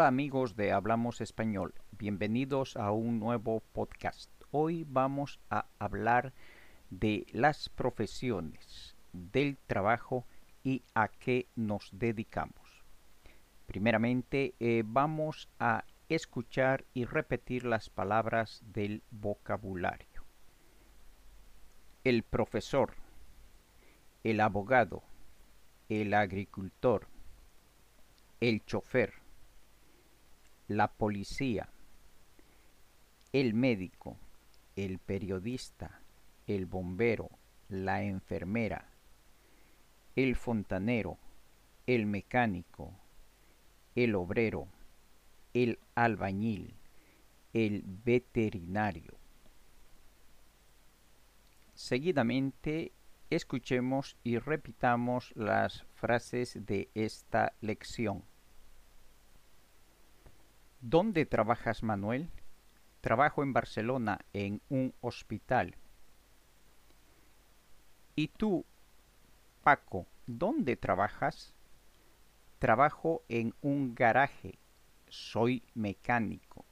Hola amigos de Hablamos Español, bienvenidos a un nuevo podcast. Hoy vamos a hablar de las profesiones, del trabajo y a qué nos dedicamos. Primeramente eh, vamos a escuchar y repetir las palabras del vocabulario. El profesor, el abogado, el agricultor, el chofer, la policía, el médico, el periodista, el bombero, la enfermera, el fontanero, el mecánico, el obrero, el albañil, el veterinario. Seguidamente escuchemos y repitamos las frases de esta lección. ¿Dónde trabajas, Manuel? Trabajo en Barcelona, en un hospital. ¿Y tú, Paco, dónde trabajas? Trabajo en un garaje. Soy mecánico.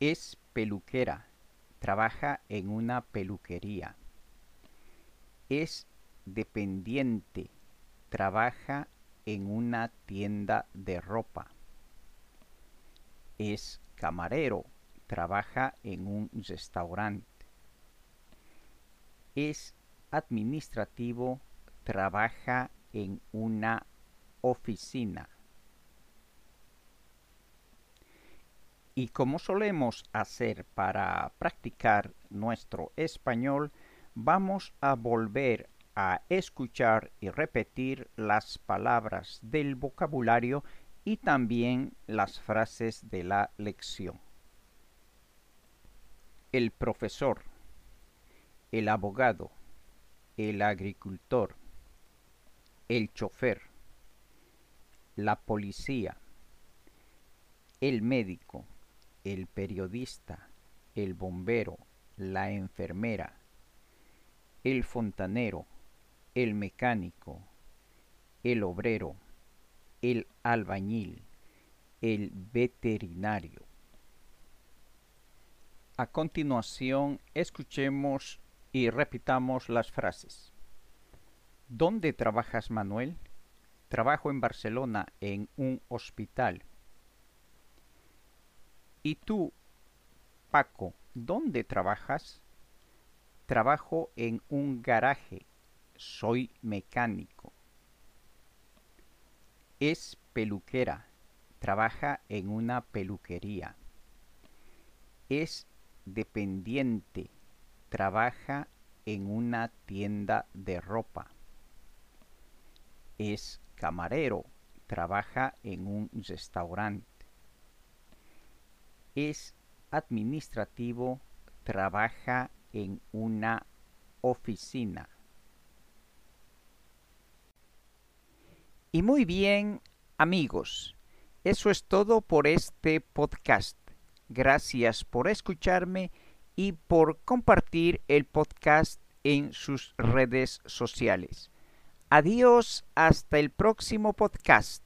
Es peluquera. Trabaja en una peluquería. Es dependiente. Trabaja en una tienda de ropa. Es camarero, trabaja en un restaurante. Es administrativo, trabaja en una oficina. Y como solemos hacer para practicar nuestro español, vamos a volver a escuchar y repetir las palabras del vocabulario y también las frases de la lección. El profesor, el abogado, el agricultor, el chofer, la policía, el médico, el periodista, el bombero, la enfermera, el fontanero, el mecánico, el obrero, el albañil, el veterinario. A continuación, escuchemos y repitamos las frases. ¿Dónde trabajas, Manuel? Trabajo en Barcelona, en un hospital. ¿Y tú, Paco, dónde trabajas? Trabajo en un garaje soy mecánico. Es peluquera. Trabaja en una peluquería. Es dependiente. Trabaja en una tienda de ropa. Es camarero. Trabaja en un restaurante. Es administrativo. Trabaja en una oficina. Y muy bien, amigos, eso es todo por este podcast. Gracias por escucharme y por compartir el podcast en sus redes sociales. Adiós, hasta el próximo podcast.